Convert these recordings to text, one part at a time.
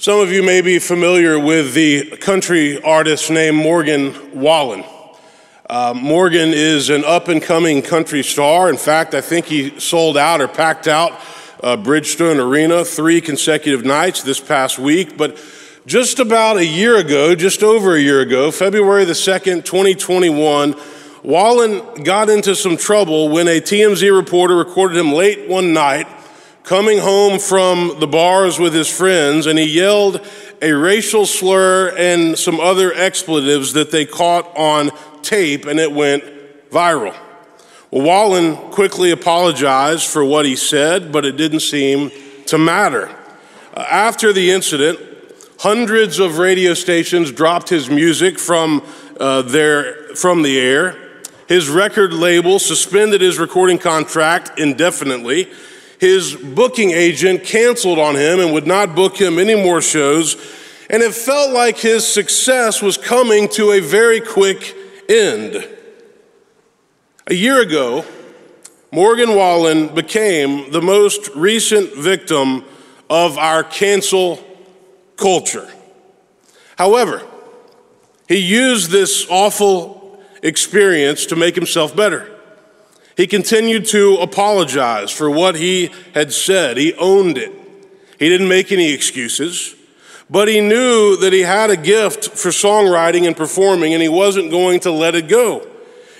Some of you may be familiar with the country artist named Morgan Wallen. Uh, Morgan is an up and coming country star. In fact, I think he sold out or packed out uh, Bridgestone Arena three consecutive nights this past week. But just about a year ago, just over a year ago, February the 2nd, 2021, Wallen got into some trouble when a TMZ reporter recorded him late one night coming home from the bars with his friends, and he yelled a racial slur and some other expletives that they caught on tape, and it went viral. Well, Wallen quickly apologized for what he said, but it didn't seem to matter. Uh, after the incident, hundreds of radio stations dropped his music from, uh, their, from the air. His record label suspended his recording contract indefinitely his booking agent canceled on him and would not book him any more shows. And it felt like his success was coming to a very quick end. A year ago, Morgan Wallen became the most recent victim of our cancel culture. However, he used this awful experience to make himself better. He continued to apologize for what he had said. He owned it. He didn't make any excuses, but he knew that he had a gift for songwriting and performing, and he wasn't going to let it go.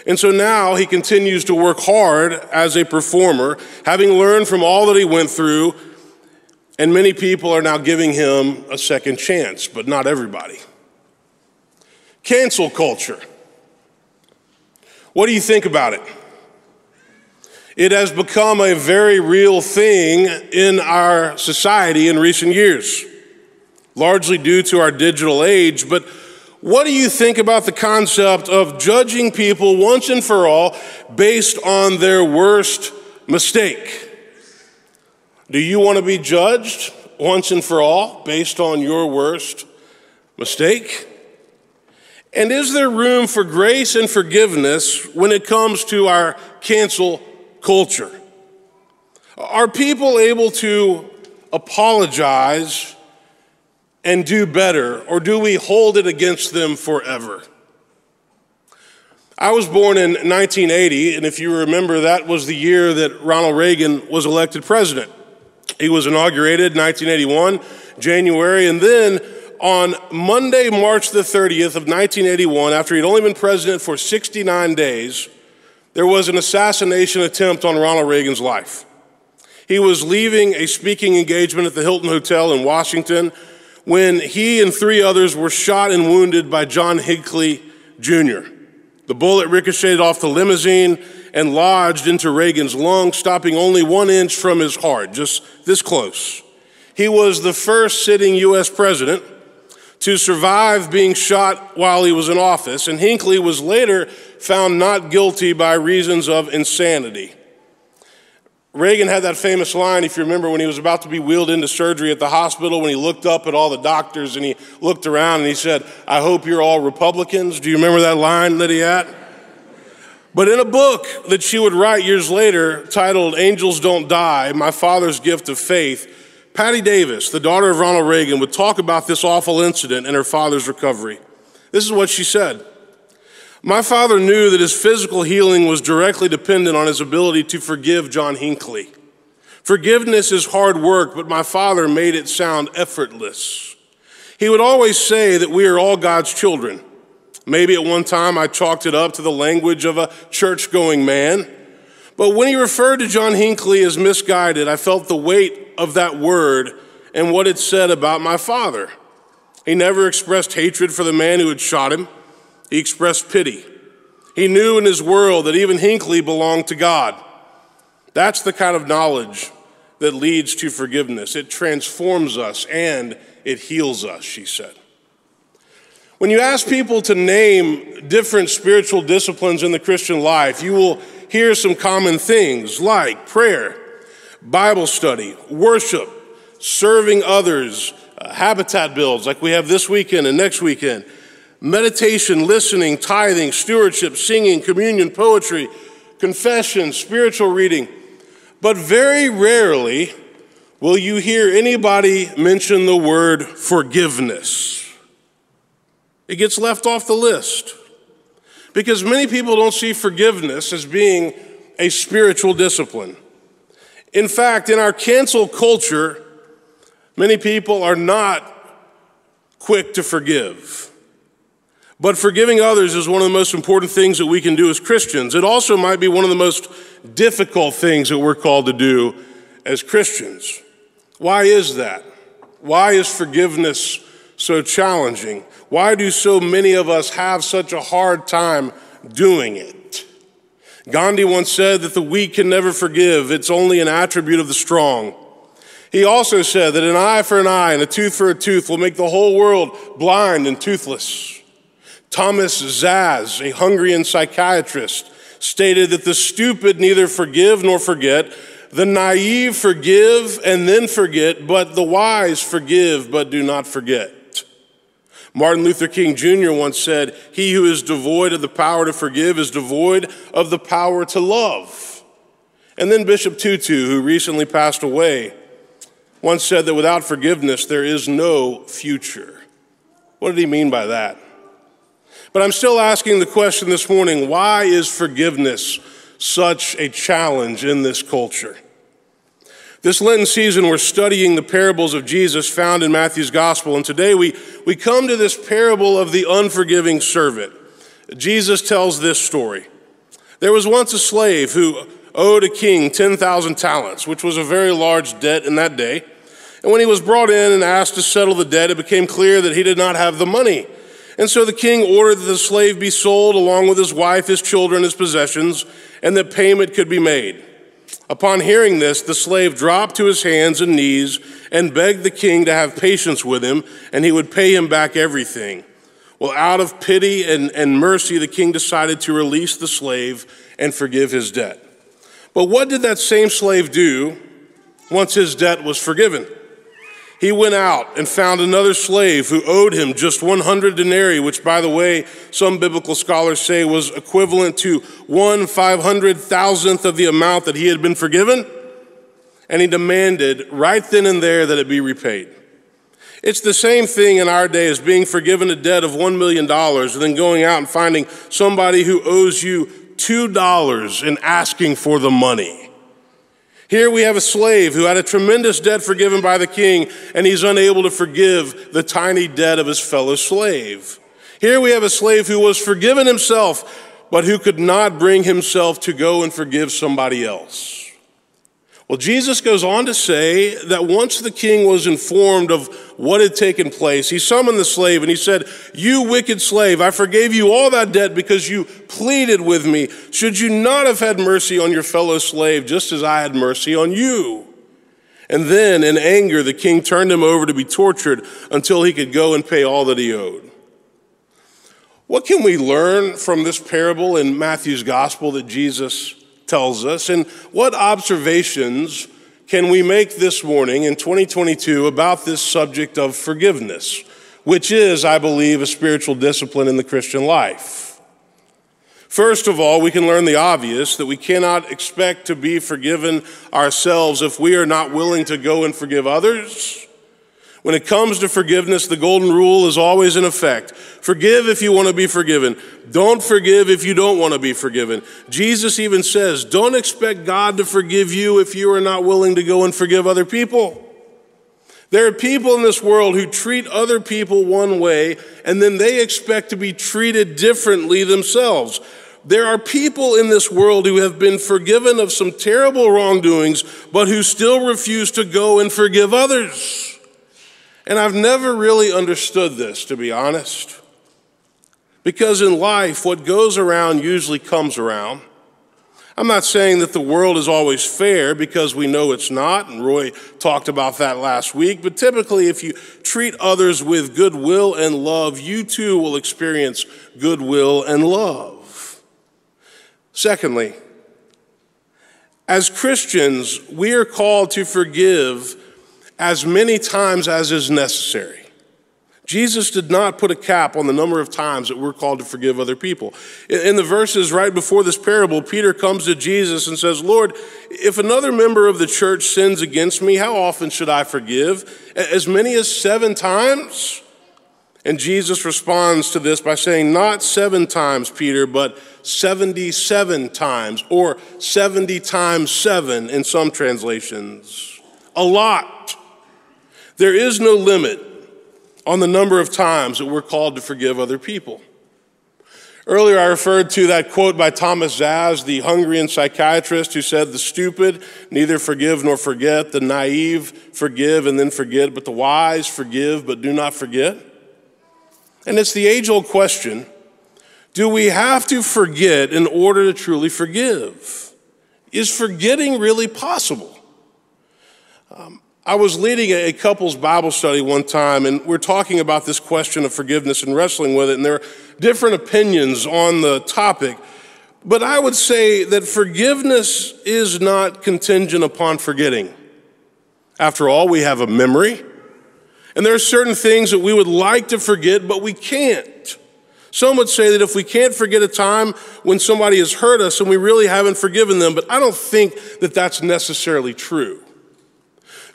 And so now he continues to work hard as a performer, having learned from all that he went through, and many people are now giving him a second chance, but not everybody. Cancel culture. What do you think about it? It has become a very real thing in our society in recent years, largely due to our digital age. But what do you think about the concept of judging people once and for all based on their worst mistake? Do you want to be judged once and for all based on your worst mistake? And is there room for grace and forgiveness when it comes to our cancel culture? Are people able to apologize and do better, or do we hold it against them forever? I was born in 1980, and if you remember, that was the year that Ronald Reagan was elected president. He was inaugurated 1981, January, and then on Monday, March the 30th of 1981, after he'd only been president for 69 days, there was an assassination attempt on Ronald Reagan's life. He was leaving a speaking engagement at the Hilton Hotel in Washington when he and three others were shot and wounded by John Hinckley Jr. The bullet ricocheted off the limousine and lodged into Reagan's lung, stopping only one inch from his heart, just this close. He was the first sitting U.S. president to survive being shot while he was in office, and Hinckley was later found not guilty by reasons of insanity. Reagan had that famous line, if you remember, when he was about to be wheeled into surgery at the hospital, when he looked up at all the doctors and he looked around and he said, I hope you're all Republicans. Do you remember that line that he had? But in a book that she would write years later titled Angels Don't Die My Father's Gift of Faith, Patti Davis, the daughter of Ronald Reagan, would talk about this awful incident and her father's recovery. This is what she said My father knew that his physical healing was directly dependent on his ability to forgive John Hinckley. Forgiveness is hard work, but my father made it sound effortless. He would always say that we are all God's children. Maybe at one time I chalked it up to the language of a church going man. But when he referred to John Hinckley as misguided, I felt the weight of that word and what it said about my father. He never expressed hatred for the man who had shot him, he expressed pity. He knew in his world that even Hinckley belonged to God. That's the kind of knowledge that leads to forgiveness. It transforms us and it heals us, she said. When you ask people to name different spiritual disciplines in the Christian life, you will hear some common things like prayer, Bible study, worship, serving others, uh, habitat builds like we have this weekend and next weekend, meditation, listening, tithing, stewardship, singing, communion, poetry, confession, spiritual reading. But very rarely will you hear anybody mention the word forgiveness? It gets left off the list because many people don't see forgiveness as being a spiritual discipline. In fact, in our cancel culture, many people are not quick to forgive. But forgiving others is one of the most important things that we can do as Christians. It also might be one of the most difficult things that we're called to do as Christians. Why is that? Why is forgiveness so challenging? Why do so many of us have such a hard time doing it? Gandhi once said that the weak can never forgive, it's only an attribute of the strong. He also said that an eye for an eye and a tooth for a tooth will make the whole world blind and toothless. Thomas Szasz, a Hungarian psychiatrist, stated that the stupid neither forgive nor forget, the naive forgive and then forget, but the wise forgive but do not forget. Martin Luther King Jr. once said, He who is devoid of the power to forgive is devoid of the power to love. And then Bishop Tutu, who recently passed away, once said that without forgiveness, there is no future. What did he mean by that? But I'm still asking the question this morning why is forgiveness such a challenge in this culture? This Lenten season, we're studying the parables of Jesus found in Matthew's gospel, and today we, we come to this parable of the unforgiving servant. Jesus tells this story. There was once a slave who owed a king 10,000 talents, which was a very large debt in that day. And when he was brought in and asked to settle the debt, it became clear that he did not have the money. And so the king ordered that the slave be sold along with his wife, his children, his possessions, and that payment could be made. Upon hearing this, the slave dropped to his hands and knees and begged the king to have patience with him, and he would pay him back everything. Well, out of pity and, and mercy, the king decided to release the slave and forgive his debt. But what did that same slave do once his debt was forgiven? He went out and found another slave who owed him just 100 denarii, which, by the way, some biblical scholars say was equivalent to one five hundred thousandth of the amount that he had been forgiven. And he demanded right then and there that it be repaid. It's the same thing in our day as being forgiven a debt of $1 million and then going out and finding somebody who owes you $2 and asking for the money. Here we have a slave who had a tremendous debt forgiven by the king, and he's unable to forgive the tiny debt of his fellow slave. Here we have a slave who was forgiven himself, but who could not bring himself to go and forgive somebody else. Well, Jesus goes on to say that once the king was informed of what had taken place, he summoned the slave and he said, You wicked slave, I forgave you all that debt because you pleaded with me. Should you not have had mercy on your fellow slave just as I had mercy on you? And then, in anger, the king turned him over to be tortured until he could go and pay all that he owed. What can we learn from this parable in Matthew's gospel that Jesus tells us, and what observations can we make this morning in 2022 about this subject of forgiveness, which is, I believe, a spiritual discipline in the Christian life? First of all, we can learn the obvious that we cannot expect to be forgiven ourselves if we are not willing to go and forgive others when it comes to forgiveness, the golden rule is always in effect. Forgive if you want to be forgiven. Don't forgive if you don't want to be forgiven. Jesus even says, don't expect God to forgive you if you are not willing to go and forgive other people. There are people in this world who treat other people one way and then they expect to be treated differently themselves. There are people in this world who have been forgiven of some terrible wrongdoings, but who still refuse to go and forgive others. And I've never really understood this, to be honest. Because in life, what goes around usually comes around. I'm not saying that the world is always fair because we know it's not, and Roy talked about that last week. But typically, if you treat others with goodwill and love, you too will experience goodwill and love. Secondly, as Christians, we are called to forgive as many times as is necessary. Jesus did not put a cap on the number of times that we're called to forgive other people. In the verses right before this parable, Peter comes to Jesus and says, Lord, if another member of the church sins against me, how often should I forgive? As many as seven times? And Jesus responds to this by saying, Not seven times, Peter, but 77 times, or 70 times seven in some translations. A lot. There is no limit on the number of times that we're called to forgive other people. Earlier, I referred to that quote by Thomas Szasz, the Hungarian psychiatrist, who said, The stupid neither forgive nor forget, the naive forgive and then forget, but the wise forgive but do not forget. And it's the age old question do we have to forget in order to truly forgive? Is forgetting really possible? Um, I was leading a couples Bible study one time, and we're talking about this question of forgiveness and wrestling with it, and there are different opinions on the topic. But I would say that forgiveness is not contingent upon forgetting. After all, we have a memory, and there are certain things that we would like to forget, but we can't. Some would say that if we can't forget a time when somebody has hurt us and we really haven't forgiven them, but I don't think that that's necessarily true.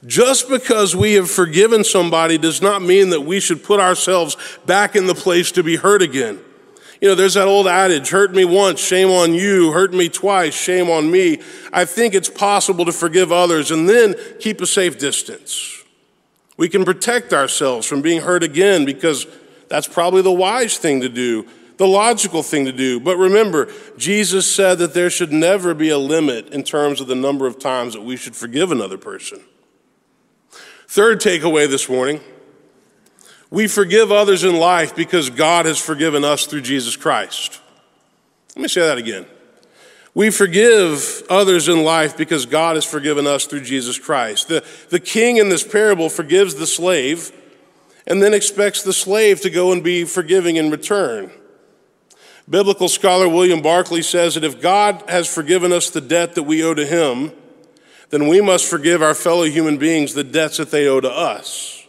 Just because we have forgiven somebody does not mean that we should put ourselves back in the place to be hurt again. You know, there's that old adage hurt me once, shame on you, hurt me twice, shame on me. I think it's possible to forgive others and then keep a safe distance. We can protect ourselves from being hurt again because that's probably the wise thing to do, the logical thing to do. But remember, Jesus said that there should never be a limit in terms of the number of times that we should forgive another person. Third takeaway this morning we forgive others in life because God has forgiven us through Jesus Christ. Let me say that again. We forgive others in life because God has forgiven us through Jesus Christ. The, the king in this parable forgives the slave and then expects the slave to go and be forgiving in return. Biblical scholar William Barclay says that if God has forgiven us the debt that we owe to him, then we must forgive our fellow human beings the debts that they owe to us.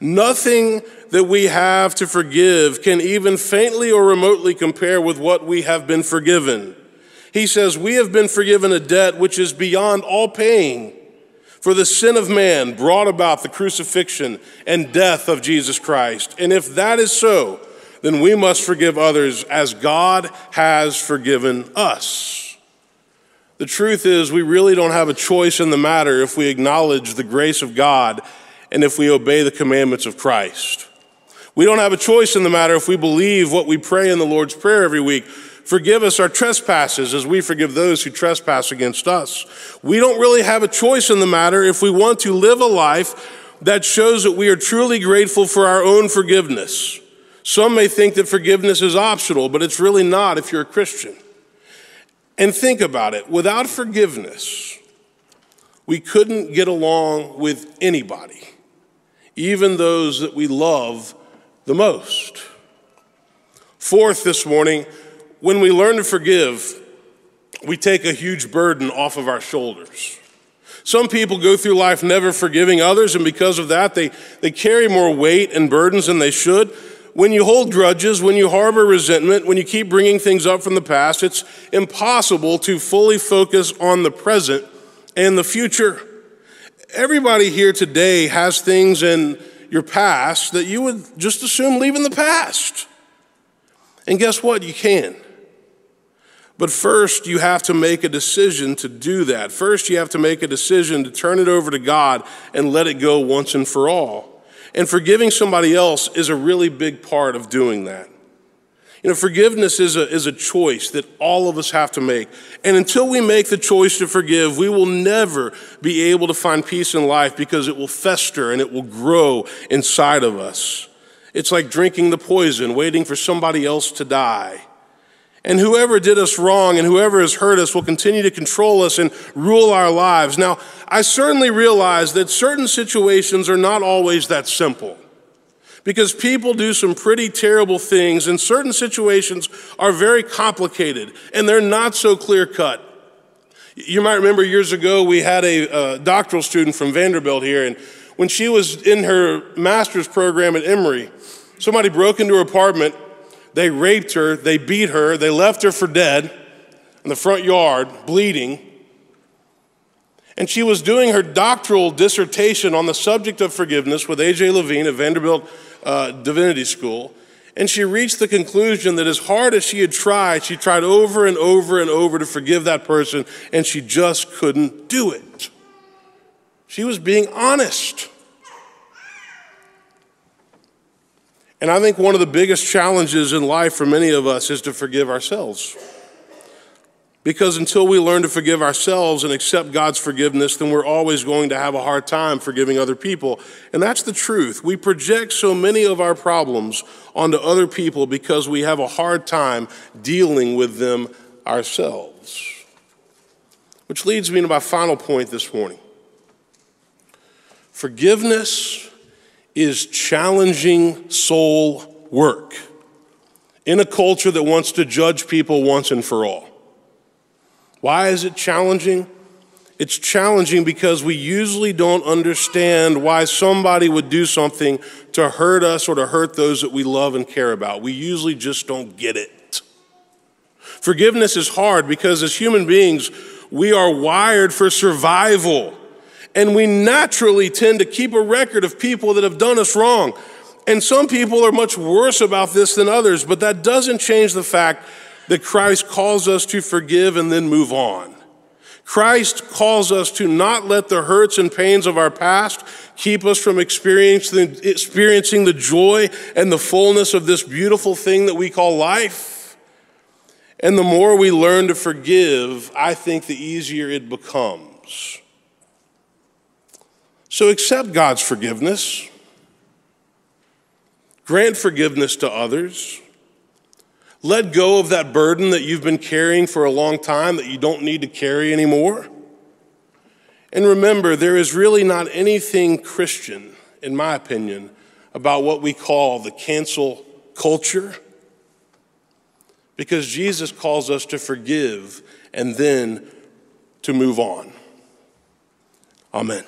Nothing that we have to forgive can even faintly or remotely compare with what we have been forgiven. He says, We have been forgiven a debt which is beyond all paying. For the sin of man brought about the crucifixion and death of Jesus Christ. And if that is so, then we must forgive others as God has forgiven us. The truth is, we really don't have a choice in the matter if we acknowledge the grace of God and if we obey the commandments of Christ. We don't have a choice in the matter if we believe what we pray in the Lord's Prayer every week. Forgive us our trespasses as we forgive those who trespass against us. We don't really have a choice in the matter if we want to live a life that shows that we are truly grateful for our own forgiveness. Some may think that forgiveness is optional, but it's really not if you're a Christian. And think about it without forgiveness, we couldn't get along with anybody, even those that we love the most. Fourth, this morning, when we learn to forgive, we take a huge burden off of our shoulders. Some people go through life never forgiving others, and because of that, they, they carry more weight and burdens than they should when you hold grudges, when you harbor resentment, when you keep bringing things up from the past, it's impossible to fully focus on the present and the future. Everybody here today has things in your past that you would just assume leave in the past. And guess what? You can. But first, you have to make a decision to do that. First, you have to make a decision to turn it over to God and let it go once and for all. And forgiving somebody else is a really big part of doing that. You know, forgiveness is a, is a choice that all of us have to make. And until we make the choice to forgive, we will never be able to find peace in life because it will fester and it will grow inside of us. It's like drinking the poison, waiting for somebody else to die. And whoever did us wrong and whoever has hurt us will continue to control us and rule our lives. Now, I certainly realize that certain situations are not always that simple because people do some pretty terrible things, and certain situations are very complicated and they're not so clear cut. You might remember years ago we had a, a doctoral student from Vanderbilt here, and when she was in her master's program at Emory, Somebody broke into her apartment, they raped her, they beat her, they left her for dead in the front yard, bleeding. And she was doing her doctoral dissertation on the subject of forgiveness with A.J. Levine at Vanderbilt uh, Divinity School. And she reached the conclusion that as hard as she had tried, she tried over and over and over to forgive that person, and she just couldn't do it. She was being honest. And I think one of the biggest challenges in life for many of us is to forgive ourselves. Because until we learn to forgive ourselves and accept God's forgiveness, then we're always going to have a hard time forgiving other people. And that's the truth. We project so many of our problems onto other people because we have a hard time dealing with them ourselves. Which leads me to my final point this morning. Forgiveness is challenging soul work in a culture that wants to judge people once and for all. Why is it challenging? It's challenging because we usually don't understand why somebody would do something to hurt us or to hurt those that we love and care about. We usually just don't get it. Forgiveness is hard because as human beings, we are wired for survival. And we naturally tend to keep a record of people that have done us wrong. And some people are much worse about this than others, but that doesn't change the fact that Christ calls us to forgive and then move on. Christ calls us to not let the hurts and pains of our past keep us from experiencing, the joy and the fullness of this beautiful thing that we call life. And the more we learn to forgive, I think the easier it becomes. So accept God's forgiveness, grant forgiveness to others. Let go of that burden that you've been carrying for a long time that you don't need to carry anymore. And remember, there is really not anything Christian, in my opinion, about what we call the cancel culture because Jesus calls us to forgive and then to move on. Amen.